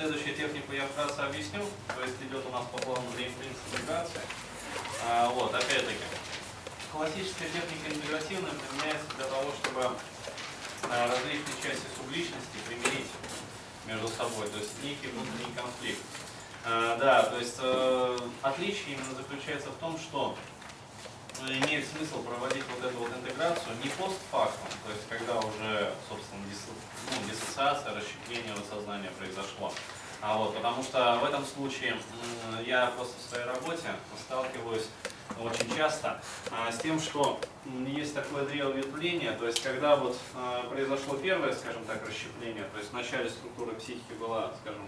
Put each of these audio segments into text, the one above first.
следующую технику я вкратце объясню. То есть идет у нас по плану реимпринт интеграции. А, вот, опять-таки, классическая техника интегративная применяется для того, чтобы а, различные части субличности примирить между собой, то есть некий внутренний конфликт. А, да, то есть э, отличие именно заключается в том, что имеет смысл проводить вот эту вот интеграцию не постфактум, то есть когда уже, собственно, дисо, ну, диссоциация, расщепление вот сознания произошло. А вот, потому что в этом случае я просто в своей работе сталкиваюсь очень часто а, с тем, что есть такое древо ветвления, то есть когда вот а, произошло первое, скажем так, расщепление, то есть вначале структура психики была, скажем,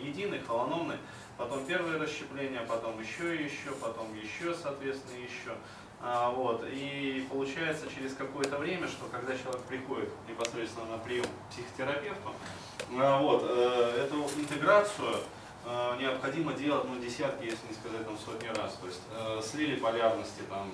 единой, холономной, потом первое расщепление, потом еще и еще, потом еще, соответственно, еще. А, вот. И получается через какое-то время, что когда человек приходит непосредственно на прием к психотерапевту, а, вот, э, эту интеграцию э, необходимо делать ну, десятки, если не сказать там сотни раз. То есть э, слили полярности там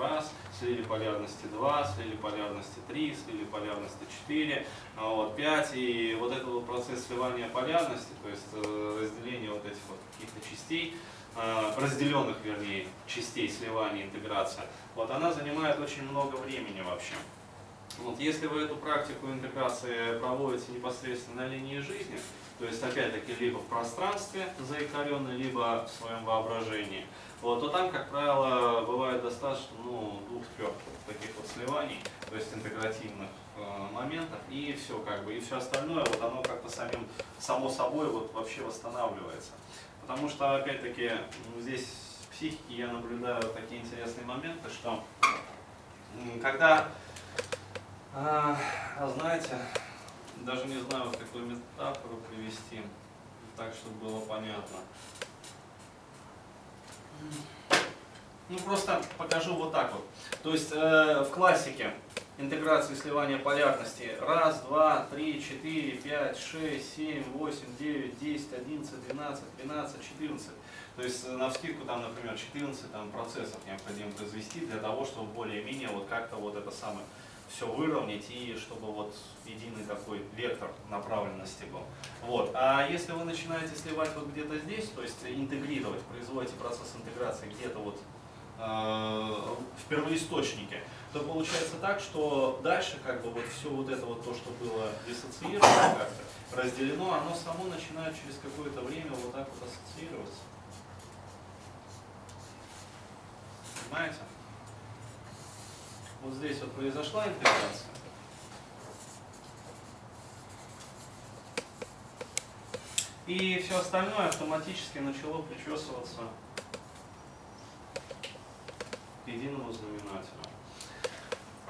раз, слили полярности два, слили полярности три, слили полярности четыре, а, вот, пять. И вот этот вот процесс сливания полярности, то есть разделение вот этих вот каких-то частей, Э, разделенных, вернее, частей сливания, интеграция, вот она занимает очень много времени вообще. Вот, если вы эту практику интеграции проводите непосредственно на линии жизни, то есть опять-таки либо в пространстве заикаренно, либо в своем воображении, вот, то там, как правило, бывает достаточно ну, двух-трех таких вот сливаний, то есть интегративных э, моментов, и все как бы, и все остальное, вот оно как-то самим, само собой вот вообще восстанавливается. Потому что, опять-таки, здесь в психике я наблюдаю такие интересные моменты, что когда, а, знаете, даже не знаю, какую метафору привести, так, чтобы было понятно. Ну, просто покажу вот так вот. То есть э, в классике интеграции сливания полярности. Раз, два, три, четыре, пять, шесть, семь, восемь, девять, десять, одиннадцать, двенадцать, тринадцать, четырнадцать. То есть на вскидку там, например, 14 там, процессов необходимо произвести для того, чтобы более-менее вот как-то вот это самое все выровнять и чтобы вот единый такой вектор направленности был. Вот. А если вы начинаете сливать вот где-то здесь, то есть интегрировать, производите процесс интеграции где-то вот э, в первоисточнике, то получается так, что дальше как бы вот все вот это вот то, что было диссоциировано как-то, разделено, оно само начинает через какое-то время вот так вот ассоциироваться. Понимаете? Вот здесь вот произошла интеграция. И все остальное автоматически начало причесываться к единому знаменателю.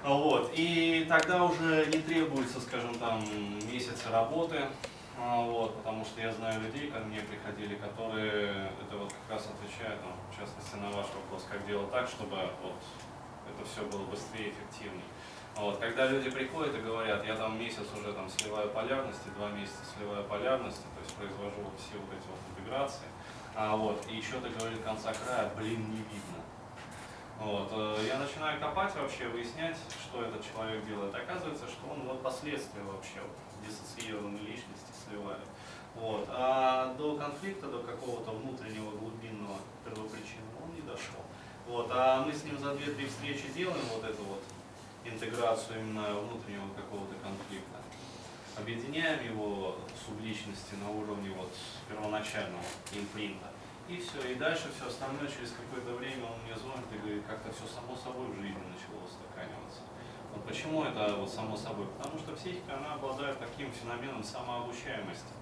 Вот. И тогда уже не требуется, скажем, там, месяца работы, а, вот, потому что я знаю людей, ко мне приходили, которые это вот как раз отвечают, ну, в частности, на ваш вопрос, как делать так, чтобы вот это все было быстрее и эффективнее. Вот, когда люди приходят и говорят, я там месяц уже там сливаю полярности, два месяца сливаю полярности, то есть произвожу все вот эти вот интеграции, а вот, и еще ты говоришь конца края, блин, не видно. Вот. Э, я начинаю копать вообще, выяснять, что этот человек делает. Оказывается, что он вот последствия вообще диссоциированной личности сливает. Вот. А до конфликта, до какого-то внутреннего глубинного первопричинного он не дошел. Вот. А мы с ним за 2-3 встречи делаем вот эту вот интеграцию именно внутреннего какого-то конфликта. Объединяем его субличности на уровне вот первоначального импринта. И все, и дальше все остальное через какое-то время он мне звонит и говорит, как-то все само собой в жизни начало устаканиваться. Вот почему это вот само собой? Потому что психика, она обладает таким феноменом самообучаемости.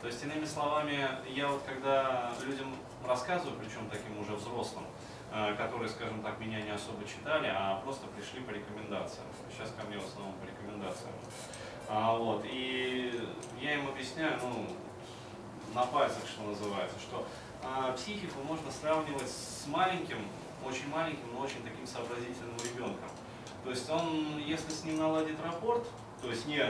То есть, иными словами, я вот когда людям рассказываю, причем таким уже взрослым, которые, скажем так, меня не особо читали, а просто пришли по рекомендациям. Сейчас ко мне в основном по рекомендациям. А, вот, и я им объясняю, ну, на пальцах, что называется, что а, психику можно сравнивать с маленьким, очень маленьким, но очень таким сообразительным ребенком. То есть он, если с ним наладит рапорт, то есть не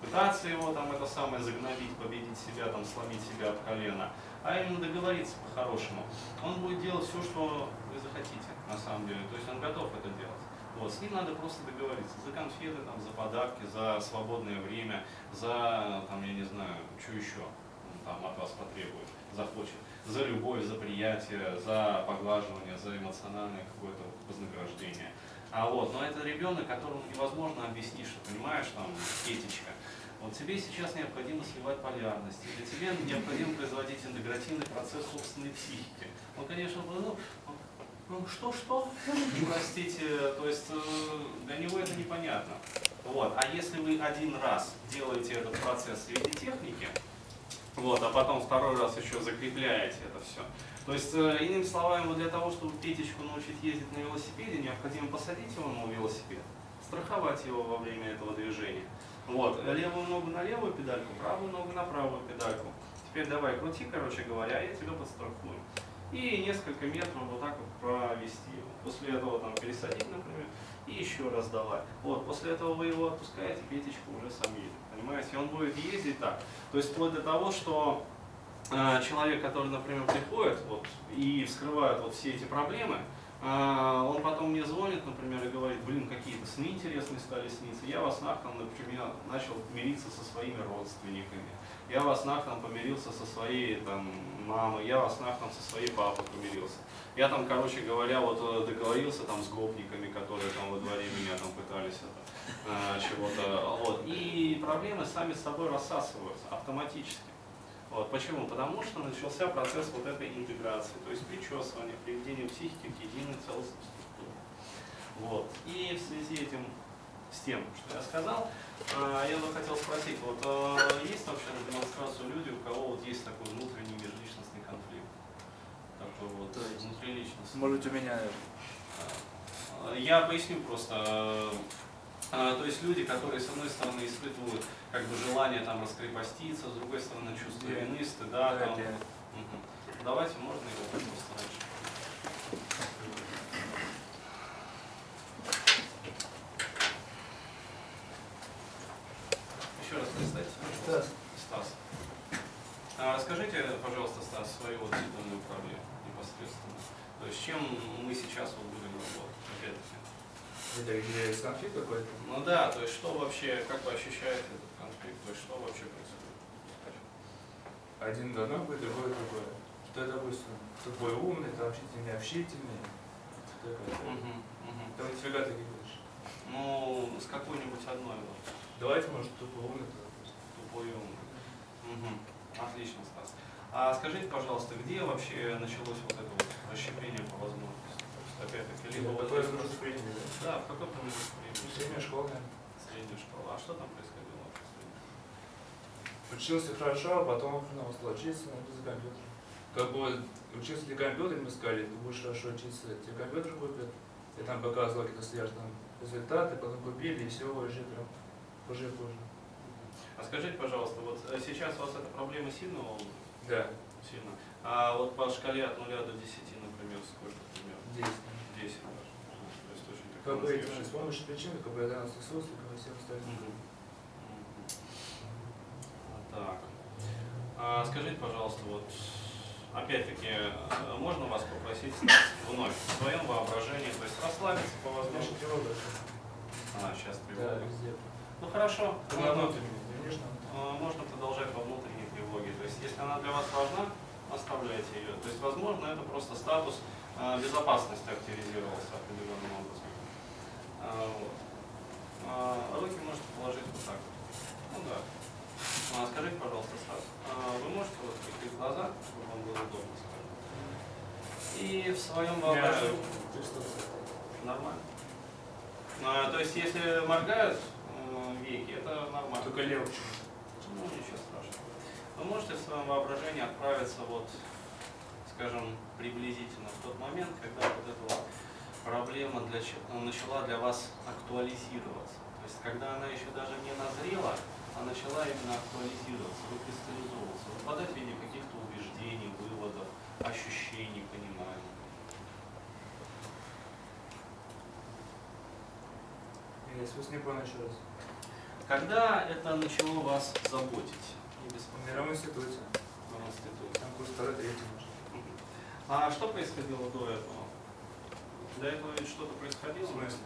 пытаться его там это самое загнобить, победить себя, там сломить себя об колено, а именно договориться по-хорошему. Он будет делать все, что вы захотите, на самом деле. То есть он готов это делать. Вот, с ним надо просто договориться за конфеты, там, за подарки, за свободное время, за, там, я не знаю, что еще там от вас потребует, захочет. За любовь, за приятие, за поглаживание, за эмоциональное какое-то вознаграждение. А вот, но это ребенок, которому невозможно объяснить, что понимаешь, там, Петечка, вот тебе сейчас необходимо сливать полярность, или тебе необходимо производить интегративный процесс собственной психики. Он, конечно, ну, ну что-что? Простите, то есть э, для него это непонятно. Вот. А если вы один раз делаете этот процесс в виде техники, вот, а потом второй раз еще закрепляете это все. То есть, э, иными словами, вот для того, чтобы Петечку научить ездить на велосипеде, необходимо посадить его на велосипед, страховать его во время этого движения. Вот, левую ногу на левую педальку, правую ногу на правую педальку. Теперь давай крути, короче говоря, я тебя подстрахую. И несколько метров вот так вот провести. После этого там пересадить, например, и еще раз давай. Вот, после этого вы его отпускаете, Петечка уже сам едет. Понимаете? И он будет ездить так. То есть вплоть до того, что э, человек, который, например, приходит вот, и вскрывает вот все эти проблемы, а, он потом мне звонит, например, и говорит, блин, какие-то сны интересные стали сниться. Я вас нахрен, например, начал мириться со своими родственниками. Я вас нахрен помирился со своей там, мамой, я вас нахрен со своей папой помирился. Я там, короче говоря, вот э, договорился там с гопниками, которые там во дворе меня там пытались это, э, чего-то. Вот. И проблемы сами с собой рассасываются автоматически. Вот. Почему? Потому что начался процесс вот этой интеграции, то есть причесывания, приведения психики к единой целостной структуре. Вот. И в связи этим, с тем, что я сказал, э, я бы хотел спросить, вот э, есть вообще на демонстрацию люди, у кого вот есть такой внутренний межличностный конфликт? Такой вот внутриличностный. Может у меня Э, Я поясню просто. А, То есть люди, которые с одной стороны испытывают как бы желание там раскрепоститься, с другой стороны чувство вины, стыда. Да, там. Мгм. Давайте, можно его просто раньше. Еще раз представьте. Стас. Стас. А расскажите, пожалуйста, Стас, свою вот дипломную проблему непосредственно. То есть с чем мы сейчас вот будем работать? Опять-таки. Это где есть конфликт какой-то. Ну да, то есть что вообще, как вы ощущаете этот конфликт, то есть что вообще происходит? Один одно будет, другой другое. Кто, допустим, тупой умный, там общительный, необщительный. Такое. Мгм, мгм. Ты нифига ты не будешь. Ну, с какой-нибудь одной вот, Давайте, может, тупой умный, допустим. тупой умный. Мгм. Отлично, Стас. А скажите, пожалуйста, где вообще началось вот это вот расщепление по? То есть, опять-таки, либо вот Какое в какой промежуток времени? Средняя школа. Средняя школа. А что там происходило? Учился хорошо, а потом хреново стал учиться, надо за компьютером. Как бы учился для компьютера, мы сказали, ты будешь хорошо учиться, тебе компьютер купят. Я там показывал какие-то свежие там результаты, потом купили, и все, уже прям уже хуже. А скажите, пожалуйста, вот э, сейчас вас эта проблема сильно? Да, Сильно. А вот по шкале от 0 до 10, например, сколько примерно? здесь. 10 даже. Мгм. То Как бы взвешенная. с помощью причин, как бы я данный ресурс, как бы всем остальным. Мгм. Мгм. Так. А скажите, пожалуйста, вот опять-таки, э, можно вас попросить вновь в своем воображении, то есть расслабиться по возможности? А, сейчас Да, тревога. везде. Ну хорошо, конечно. э, можно продолжать во внутренней тревоге. То есть если она для вас важна, оставляйте ее. То есть, возможно, это просто статус безопасности активизировался определенным образом. А, вот. А, руки можете положить вот так. вот. Ну да. А, скажите, пожалуйста, Стас, а вы можете вот прикрыть глаза, чтобы вам было удобно, скажем? И в своем воображении... Нормально. А, то есть, если моргают веки, это нормально. Только левый. Ну, ничего страшного. Вы можете в своем воображении отправиться вот, скажем, приблизительно в тот момент, когда вот эта вот проблема для, че- начала для вас актуализироваться. То есть, когда она еще даже не назрела, а начала именно актуализироваться, выкристаллизовываться, выпадать в виде каких-то убеждений, выводов, ощущений, пониманий. Я смысл не понял еще раз. Когда это начало вас заботить? Не В мировом институте. в институте? Там курс второй, третий, может. А что происходило до этого? До этого ведь что-то В происходило? смысле?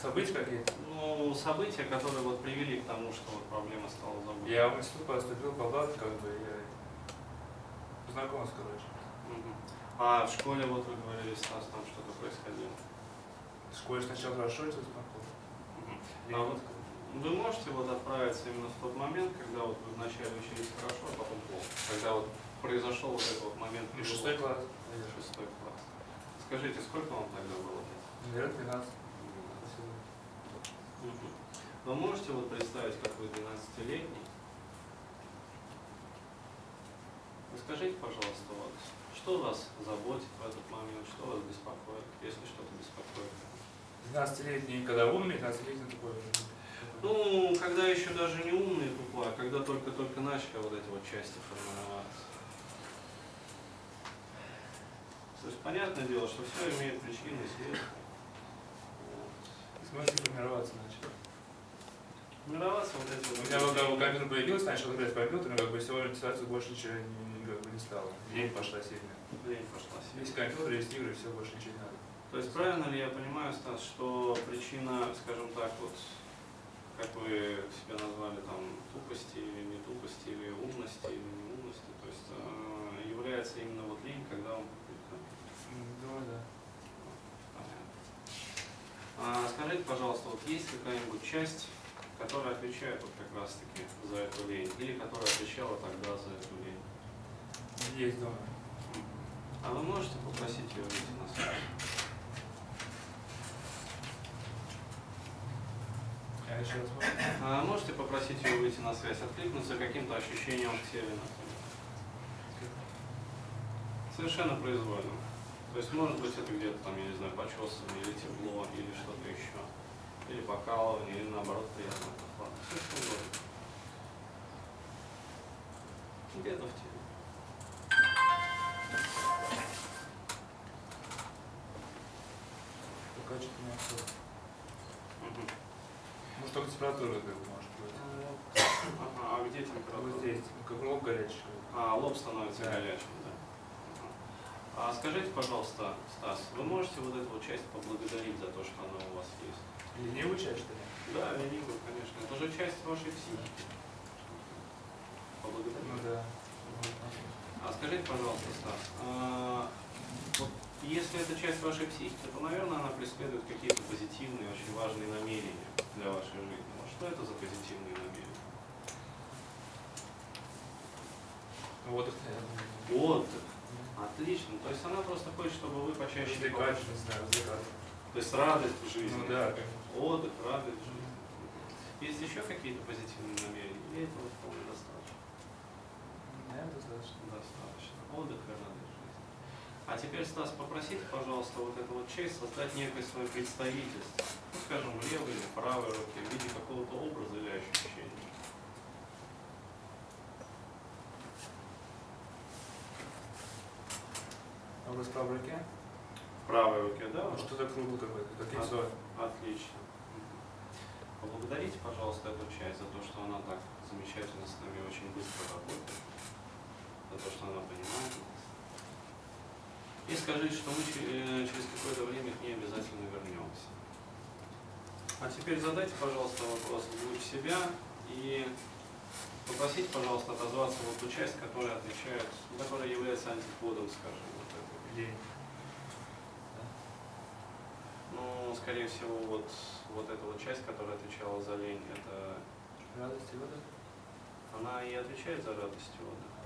События какие-то? Ну, события, которые вот привели к тому, что вот проблема стала забыта. Я в институт поступил по блату, как бы, я знакомств, короче. Мгм. А в школе, вот вы говорили, Стас, там что-то происходило. В школе сначала хорошо, это знакомы. А вот вы можете вот отправиться именно в тот момент, когда вот вы вначале учились хорошо, а потом плохо? Когда вот произошел вот этот вот момент Ну, шестой класс. Шестой класс. Скажите, сколько вам тогда было лет? Наверное, 12. Мгм. Вы можете вот представить, как вы 12-летний? Расскажите, пожалуйста, вот, что вас заботит в этот момент, что вас беспокоит, если что-то беспокоит? 12-летний, когда умный, 15-летний тупой. Ну, когда еще даже не умный тупой, а когда только-только начали вот эти вот части формироваться. То есть, понятное дело, что все имеет причины и. Вот. Сможете формироваться начали. Формироваться вот эти вот... У меня когда компьютер появился, начал играть в компьютер, но как бы всего ориентироваться больше ничего не, как бы не стало. Лень пошла сильно. Лень пошла себе. Есть компьютер, есть игры, все, больше ничего не надо. То есть правильно ли я понимаю, Стас, что причина, скажем так, вот, как вы себя назвали, там, тупости или не тупости, или умности, или неумности, то есть э, является именно вот лень, когда он Думаю, да. Понятно. А, скажите, пожалуйста, вот есть какая-нибудь часть, которая отвечает вот как раз-таки за эту лень, или которая отвечала тогда за эту лень? Есть, думаю. А вы можете попросить ее выйти на связь? А можете попросить ее выйти на связь, откликнуться каким-то ощущением в теле, например? Совершенно произвольно. То есть, может быть, это где-то там, я не знаю, почесывание, или тепло, или что-то еще. Или покалывание, или наоборот приятно. Все что угодно. Где-то в теле. Пока что-то не особо. Мгм. Может, только температура как бы может быть. Ага, а где температура? Вот здесь, ну, как лоб горячий. А, лоб становится Да. горячим, да. А скажите, пожалуйста, Стас, вы можете вот эту вот часть поблагодарить за то, что она у вас есть? Ленивый часть, что ли? Да, ленивый, конечно. Это же часть вашей психики. Поблагодарить. Ну да. А скажите, пожалуйста, Стас, а, если это часть вашей психики, то, наверное, она преследует какие-то позитивные, очень важные намерения для вашей жизни. Вот что это за позитивные намерения? Наверное. Отдых. Отлично. То есть она просто хочет, чтобы вы почаще Развлекать. То есть радость в жизни. Ну да. Отдых, радость в жизни. Есть еще какие-то позитивные намерения? Или этого вполне достаточно? Наверное, достаточно. Достаточно. Отдых и радость. А теперь, Стас, попросите, пожалуйста, вот эту вот часть создать некое свое представительство. Ну, скажем, в левой или правой руке, в виде какого-то образа или ощущения. А вас в правой руке? В правой руке, да? Ну, что-то круглое какое-то, как А, яйцо. Отлично. Поблагодарите, пожалуйста, эту часть за то, что она так замечательно с нами очень быстро работает, за то, что она понимает. И скажите, что мы э, через какое-то время к ней обязательно вернемся. А теперь задайте, пожалуйста, вопрос вглубь себя и попросите, пожалуйста, отозваться вот ту часть, которая отвечает, которая является антиподом, скажем, вот этой. Лень. Ну, скорее всего, вот, вот эта вот часть, которая отвечала за лень, это Радость и отдых. она и отвечает за радость и отдых.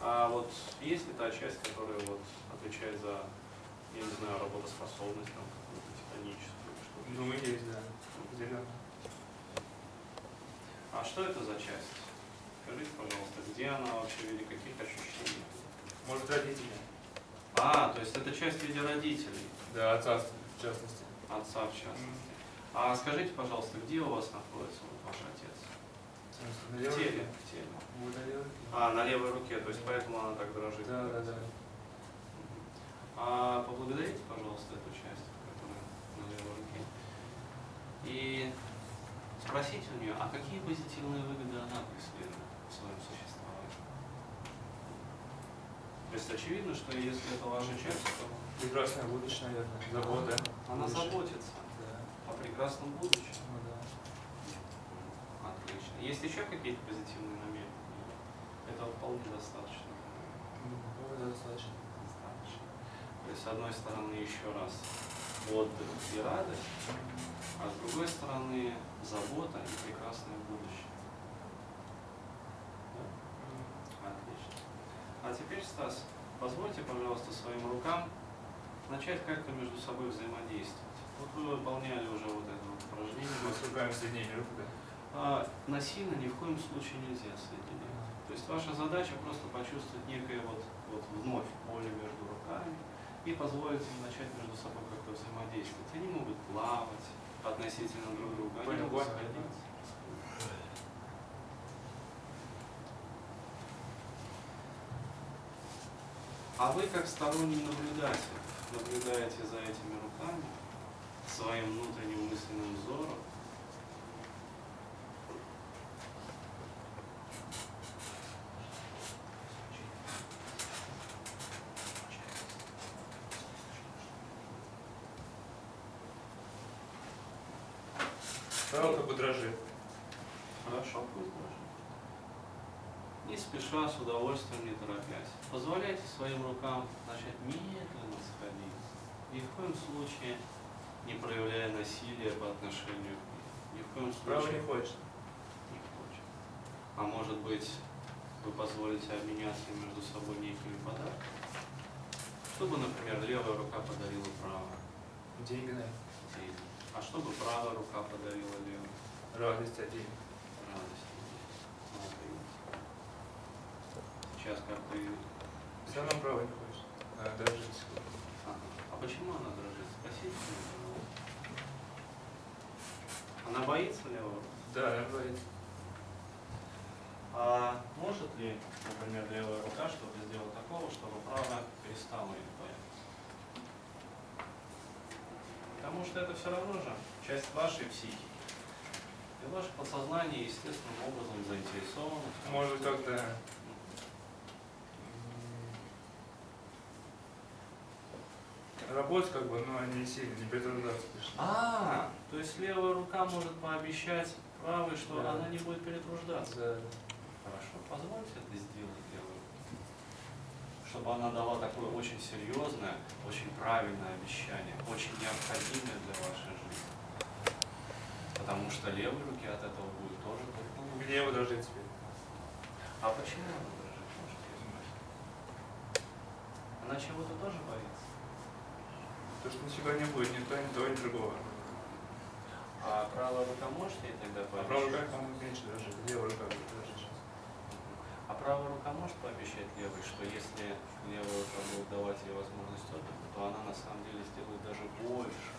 А вот есть ли та часть, которая вот отвечает за, я не знаю, работоспособность, там, какую-то титаническую, что-то? Ну, есть, да. Зеленый. А что это за часть? Скажите, пожалуйста, где она вообще, в виде каких ощущений? Может, родители. А, то есть это часть в виде родителей, Да, отца в частности. отца в частности. М. А скажите, пожалуйста, где у вас находится вот ваш отец? В теле, в теле. Вот на левой руке. А, на левой руке, то есть поэтому она так дрожит. Да, да, да. А поблагодарите, пожалуйста, эту часть, которая на левой руке. И спросите у нее, а какие позитивные выгоды она преследует в своем существовании? То есть очевидно, что если это ваша часть, то Прекрасное будущее, наверное. Забота. она заботится Да. о прекрасном будущем. Есть еще какие-то позитивные намерения? Это вполне достаточно. Да, достаточно. Достаточно. То есть, с одной стороны, еще раз отдых и радость, а с другой стороны, забота и прекрасное будущее. Да? Отлично. А теперь, Стас, позвольте, пожалуйста, своим рукам начать как-то между собой взаимодействовать. Вот вы выполняли уже вот это вот упражнение. Мы с руками соединили руку, да? А насильно ни в коем случае нельзя соединять. То есть ваша задача просто почувствовать некое вот, вот вновь поле между руками и позволить им начать между собой как-то взаимодействовать. Они могут плавать относительно друг друга, они могут сходиться. А вы как сторонний наблюдатель наблюдаете за этими руками своим внутренним мысленным взором, Второй как бы дрожит. Хорошо, пусть даже. Спеша, с удовольствием, не торопясь. Позволяйте своим рукам начать медленно сходить. Ни в коем случае не проявляя насилия по отношению к ним. Ни в коем Право случае не хочет. не хочет. А может быть, вы позволите обменяться между собой некими подарками? Чтобы, например, левая рука подарила правой Деньги, наверное. деньги. А чтобы правая рука подарила левой Радость от денег. радость. Молодец. Сейчас как ты... Все равно право не хочет. А, дрожит. А почему она дрожит? Спросите. Она боится левого? Да, она боится. А может ли, например, левая рука что-то сделать такого, чтобы правая перестала ее бояться? Потому что это все равно же часть вашей психики. И ваше подсознание естественным образом заинтересовано. Может что- работать как бы, но не сильно, не перетруждаться лишь. А, то есть левая рука может пообещать правой, что Да. она не будет перетруждаться. Да. Хорошо, позвольте это сделать левой. Чтобы она дала такое очень серьезное, очень правильное обещание, очень необходимое для вашей жизни. Потому что левой руке от этого будет тоже только лучше. Гнева дрожит теперь. А почему она дрожит, узнать? Она чего-то тоже боится? То, что нифига не будет, ни то, ни того, ни другого. А правая рука может ей тогда А пообещать? правая рука, меньше дрожит. Левая рука дрожить сейчас. А правая рука может пообещать левой, что если левая рука будет давать ей возможность отдыха, то она на самом деле сделает даже больше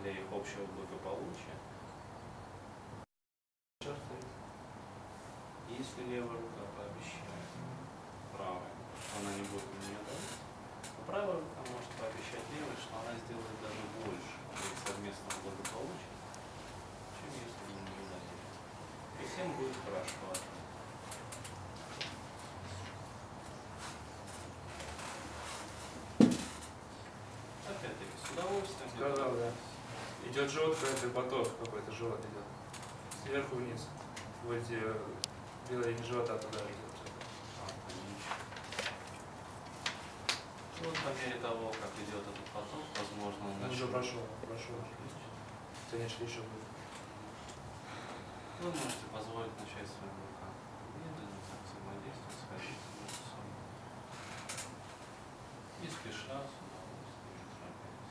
для их общего благополучия. Если левая рука пообещает правой, она не будет на нее давить, то правая рука может пообещать левой, что она сделает даже больше для совместного благополучия, чем если не давит. И всем будет хорошо. Опять-таки, с удовольствием. Сказал, да. Идет желтый, это поток какой-то живот идет. Сверху вниз. Вот где белая линия живота туда идет. Отлично. Ну, вот по мере того, как идет этот поток, возможно, он Он уже начнет- прошел, прошел. Конечно, еще будет. Вы можете позволить начать своим рукам медленно так взаимодействовать, сходить между собой. Не спеша, с удовольствием, не торопясь.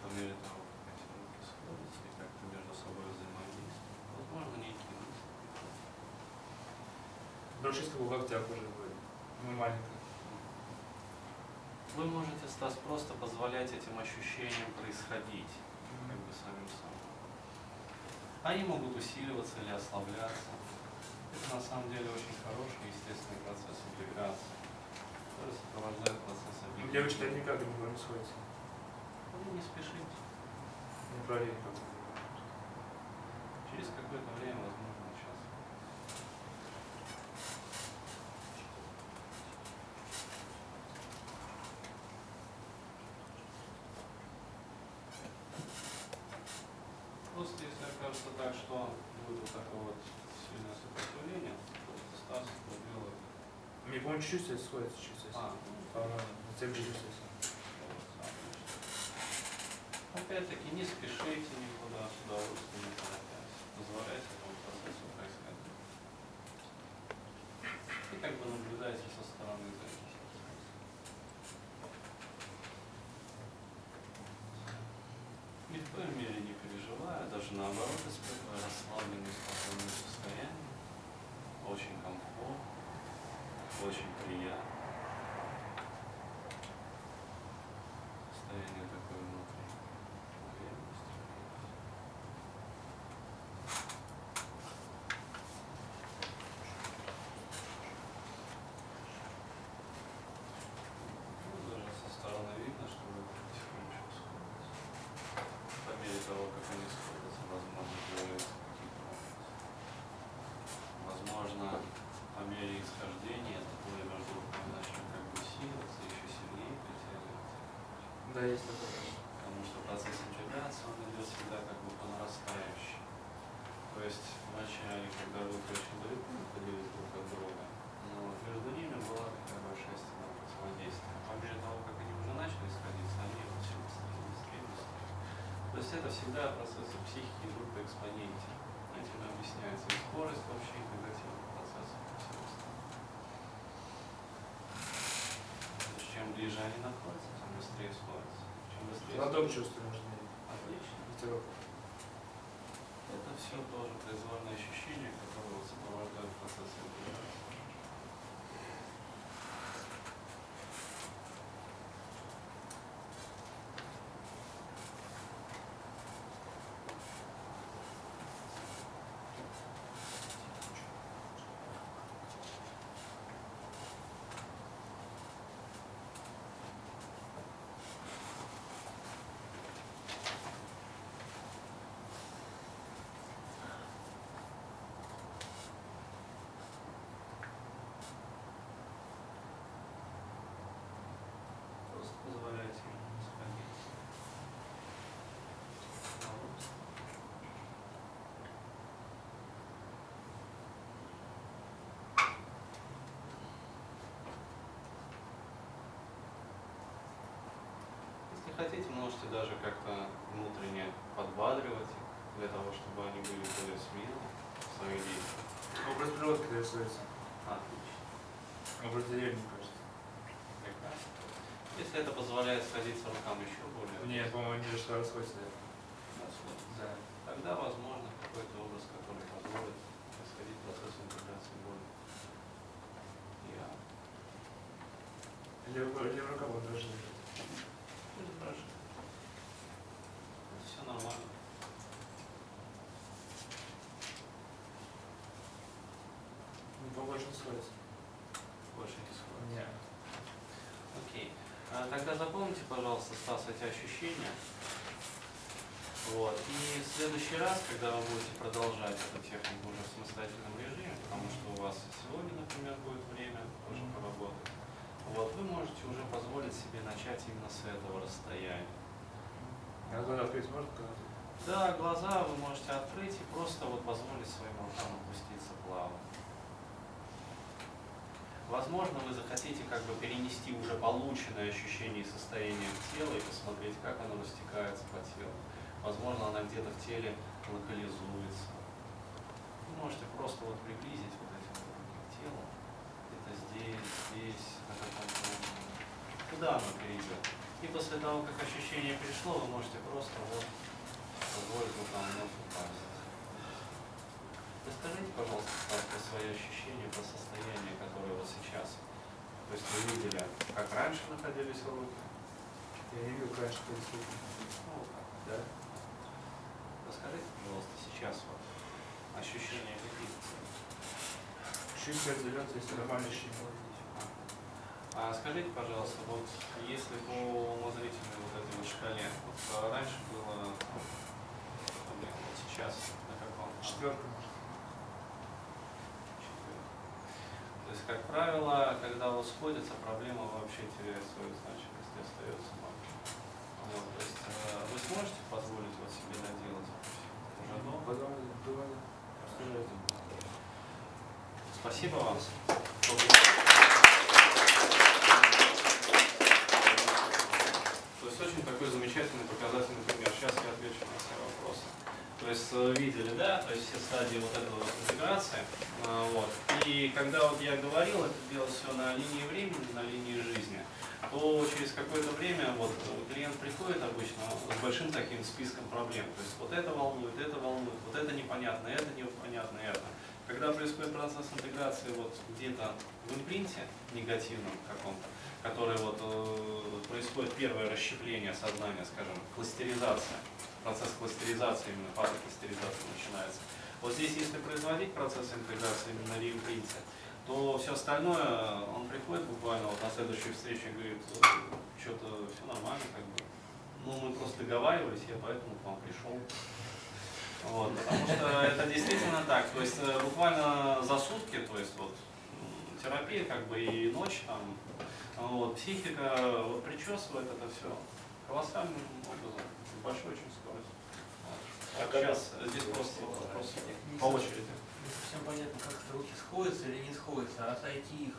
По мере того, как эти руки сходятся и как-то между собой взаимодействуют, возможно, некие мысли приходят. Брюшистка в локтях уже будет. Ну, маленькая. Вы можете, Стас, просто позволять этим ощущениям происходить, как бы самим собой. Они могут усиливаться или ослабляться. Это на самом деле очень хороший естественный процесс интеграции, который сопровождает процесс объединения. девочки это никак не происходит. Вы не спешите. Не проверить как Через какое-то время, возможно, сейчас. Просто если окажется так, что будет вот такое вот сильное сопротивление, По-моему, чуть-чуть здесь сходит, чуть-чуть. А, же здесь. Опять-таки не спешите никуда, с удовольствием не торопясь. Позволяйте этому процессу происходить. И как бы наблюдайте со стороны за этим. Ни в коем мере не переживая, даже наоборот, испытывая расслабленное спокойное состояние. Очень комфортно, очень приятно. Состояние такое внутри. уверенности. Ну, даже со стороны видно, что вы потихонечку сходите. По мере того, как они сходятся, возможно, появляются какие-то образы. Возможно, по мере исхождения это поле между руками начнет как бы усиливаться, еще сильнее притягиваться. Да, есть такое. Потому что процесс интеграции, он идет всегда как бы по нарастающей. То есть вначале, когда руки очень далеко находились друг от друга, но между ними была такая большая стена противодействия. По мере того, как они уже начали сходиться, они вот все быстрее, быстрее, быстрее. То есть это всегда процессы психики по экспоненте. Этим объясняется и скорость вообще интегративных процессов. и всё остальное. То есть чем ближе они находятся, быстрее сходятся. Чем быстрее Ладок сходятся- чувствую ними. Отлично. Ветерок. Это все тоже произвольные ощущения, которые вот сопровождают процесс интеграции. Просто позволяйте ему сходить. Вот. Если хотите, можете даже как-то внутренне подбадривать их, для того, чтобы они были более смелы в своих действиях. Образ природы, рисуется. Отлично. Образ деревни, мне кажется. Прекрасно. Если это позволяет сходиться рукам еще более Нет, по-моему, они же расходятся. расходиться, Да. тогда возможно какой-то образ, который позволит происходить процесс интеграции в- или в рукавах даже. Будет хорошо. Все нормально. Сходится. Больше не сходит. Нет. Окей. А, Тогда запомните, пожалуйста, Стас, эти ощущения. Вот. И в следующий раз, когда вы будете продолжать эту технику уже в самостоятельном режиме, потому что у вас сегодня, например, будет время тоже поработать, вот, вы можете уже позволить себе начать именно с этого расстояния. А глаза открыть можно? Да, глаза вы можете открыть и просто вот позволить своим рукам опуститься плавно. Возможно, вы захотите как бы перенести уже полученное ощущение и состояние в тело и посмотреть, как оно растекается по телу. Возможно, она где-то в теле локализуется. Вы можете просто вот приблизить вот эти вот руки к телу. Это здесь, здесь, на каком-то. Куда оно перейдет? И после того, как ощущение пришло, вы можете просто вот позволить рукам вновь упасть. Расскажите, пожалуйста, про свои ощущения, про состояние, которое вот сейчас. То есть вы видели, как раньше находились руки? Я не видел раньше происходит. Ну, так. Да? Расскажите, пожалуйста, сейчас вот ощущения какие Чуть свет зальется, если нормально ощущение. А скажите, пожалуйста, вот если по умозрительной вот этой вот шкале, вот а, раньше было, ну, вот сейчас на каком? Четверка, То есть, как правило, когда вот сходятся, проблема вообще теряет свою значимость и остается маленькой. Вот, то есть, э, вы сможете позволить вот себе доделать уже одно? Потом, Спасибо вам. То есть очень такой видели, да, то есть все стадии вот этого вот интеграции. А, Вот. И когда вот я говорил, это делать все на линии времени, на линии жизни, то через какое-то время вот клиент приходит обычно с большим таким списком проблем. То есть вот это волнует, это волнует, вот это непонятно, это непонятно, это. Когда происходит процесс интеграции вот где-то в импринте негативном каком-то, который вот э, происходит первое расщепление сознания, скажем, кластеризация, процесс кластеризации, именно фаза кластеризации начинается. Вот здесь, если производить процесс интеграции именно в импринте, то все остальное, он приходит буквально вот на следующую встречу и говорит, что-то все нормально, как бы. Ну, мы просто договаривались, я поэтому к вам пришел. Вот, потому что это действительно так. То есть э, буквально за сутки, то есть вот терапия как бы и ночь там, вот, психика вот, причесывает это все колоссальным образом, большой очень. А Сейчас здесь просто вопрос по очереди. Не совсем понятно, как это руки сходятся или не сходятся, а сойти их,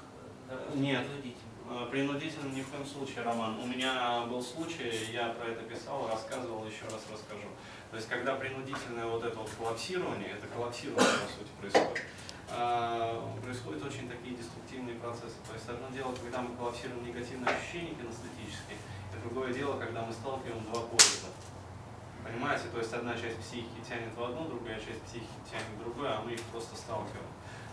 э, допустим, Нет. принудительно. Э, Принудительно ни в коем случае, Роман. У меня был случай, я про это писал, рассказывал, еще раз расскажу. То есть, когда принудительное вот это вот коллапсирование, это коллапсирование, по сути, происходит, э, происходят очень такие деструктивные процессы. То есть, одно дело, когда мы коллапсируем негативные ощущения кинестетические, и другое дело, когда мы сталкиваем два полюса. Понимаете? То есть, одна часть психики тянет в одну, другая часть психики тянет в другую, а мы их просто сталкиваем.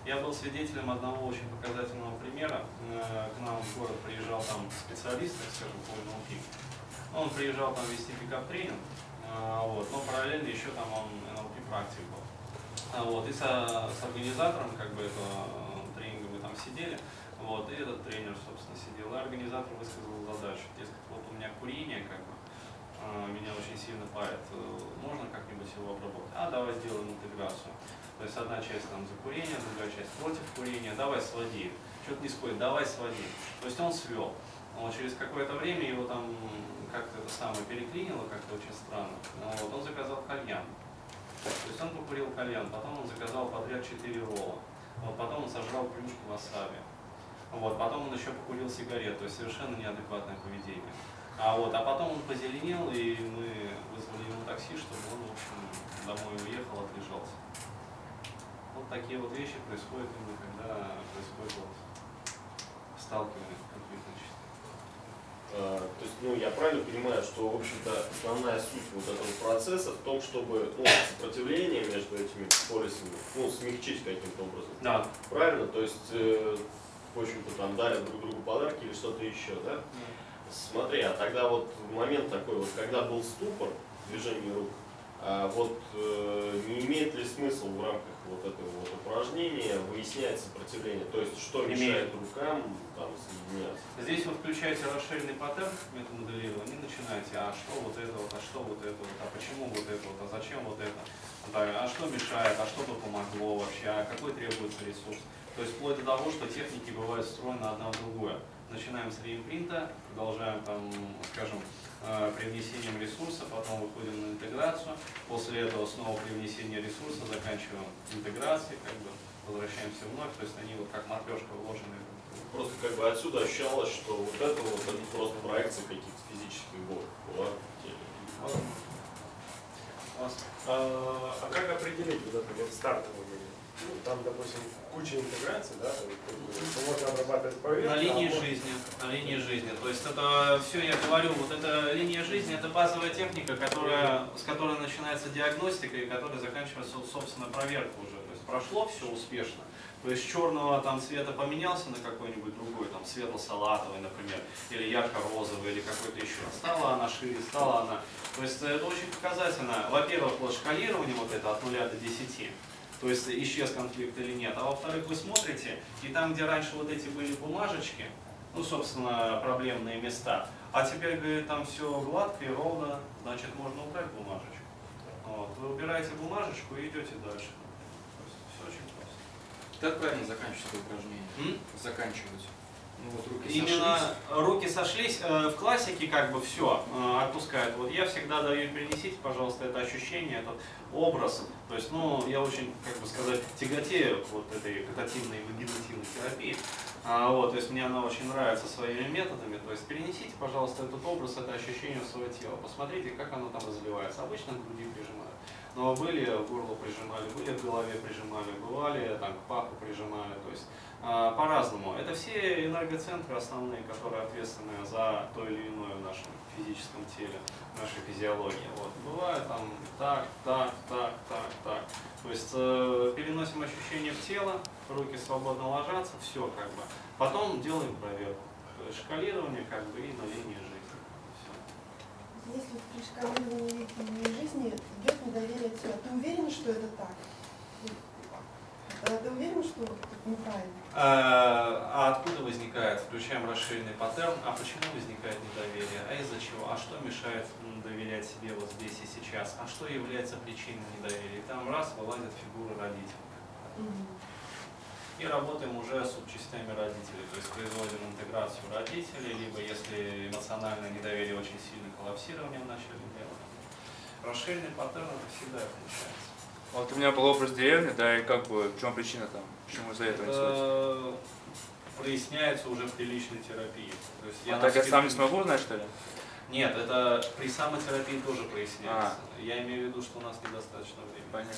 Я был свидетелем одного очень показательного примера. Э, К нам в город приезжал там специалист, так скажем, по НЛП. Он приезжал там вести пикап-тренинг, э, вот, но параллельно еще там он НЛП практик был. А, Вот, и со- с организатором как бы этого э, тренинга мы там сидели, вот, и этот тренер, собственно, сидел, и организатор высказал задачу, дескать, вот у меня курение, как бы, э, меня очень сильно парит, э, можно как-нибудь его обработать? А, давай сделаем интеграцию. То есть одна часть там за курение, другая часть против курения, давай своди. Что-то не сходит, давай своди. То есть он свел. Вот, через какое-то время его там как-то это самое переклинило, как-то очень странно. Вот, он заказал кальян. То есть он покурил кальян, потом он заказал подряд 4 ролла. Вот, потом он сожрал плюшку васаби. Вот, потом он еще покурил сигарет, то есть совершенно неадекватное поведение. А, вот, а потом он позеленел, и мы вызвали ему такси, чтобы он, в общем, домой уехал, отлежался. Вот такие вот вещи происходят именно когда происходит вот сталкивание конфликтных частей. А, То есть, ну, я правильно понимаю, что, в общем-то, основная суть вот этого процесса в том, чтобы ну, сопротивление между этими полюсами, ну, смягчить каким-то образом. Да. Правильно? То есть, э, в общем-то, там дарят друг другу подарки или что-то еще, да? Смотри, а тогда вот момент такой вот, когда был ступор движения рук, а вот э, не имеет ли смысл в рамках вот этого вот упражнения выяснять сопротивление? То есть, что Имеет. мешает рукам там соединяться? Здесь вы включаете расширенный паттерн метамоделирования и начинаете, а что вот это вот, а что вот это вот, а почему вот это вот, а зачем вот это, а что мешает, а что бы помогло вообще, а какой требуется ресурс. То есть вплоть до того, что техники бывают встроены одна в другое. Начинаем с реимпринта, продолжаем там, скажем, э, привнесением ресурса, потом выходим на интеграцию, после этого снова привнесение ресурса, заканчиваем интеграцией, как бы возвращаемся вновь, то есть они вот как матрешка вложены. Просто как бы отсюда ощущалось, что вот это вот это просто проекция каких-то физических блоков была в теле. А, а как определить вот это вот стартовый момент? Ну, там, допустим, куча интеграций, да, бы, что можно обрабатывать поверхность. На линии а можно- жизни, на линии жизни. То есть это все, я говорю, вот эта линия жизни, это базовая техника, которая, с которой начинается диагностика и которая заканчивается, собственно, проверка уже. То есть прошло все успешно. То есть черного там цвета поменялся на какой-нибудь другой, там светло-салатовый, например, или ярко-розовый, или какой-то еще. Стала она шире, стала она. То есть это очень показательно. Во-первых, вот шкалирование вот это от 0 до 10. То есть исчез конфликт или нет. А во-вторых, вы смотрите, и там, где раньше вот эти были бумажечки, ну, собственно, проблемные места, а теперь, говорит, там все гладко и ровно, значит, можно убрать бумажечку. Вот. Вы убираете бумажечку и идете дальше. То есть все очень просто. Как правильно заканчивать упражнение? М? Заканчивать. Ну вот руки Именно сошлись. руки сошлись, э, в классике как бы все отпускают. Вот я всегда даю принесите, пожалуйста, это ощущение, этот образ. То есть, ну, я очень, как бы сказать, тяготею вот этой катативной вагинативной терапии. А, вот, то есть мне она очень нравится своими методами. То есть перенесите, пожалуйста, этот образ, это ощущение в свое тело. Посмотрите, как оно там разливается. Обычно к груди прижимают. Но были, в горло прижимали, были в голове прижимали, бывали там к паху прижимали, то есть по-разному. Это все энергоцентры основные, которые ответственны за то или иное в нашем физическом теле, в нашей физиологии. Вот. Бывает там так, так, так, так, так. То есть э, переносим ощущение в тело, руки свободно ложатся, все как бы. Потом делаем проверку. Шкалирование как бы и на линии жизни. Всё. Если при шкалировании жизни идет недоверие тела, ты уверен, что это так? А Ты уверен, что это неправильно? А а откуда возникает, включаем расширенный паттерн, а почему возникает недоверие, а из-за чего, а что мешает доверять себе вот здесь и сейчас, а что является причиной недоверия. И там раз вылазят фигуры родителей. И работаем уже с субчастями родителей, то есть производим интеграцию родителей, либо если эмоциональное недоверие очень сильно коллапсирование начали делать. Расширенный паттерн это всегда включается. Вот у меня был образ деревни, да, и как бы в чем причина там, почему из-за этого инсульт? Это проясняется уже при личной терапии. То есть А на так я сам не смогу знать, что ли? Нет, это при самотерапии тоже проясняется. Я имею в виду, что у нас недостаточно времени. Понятно.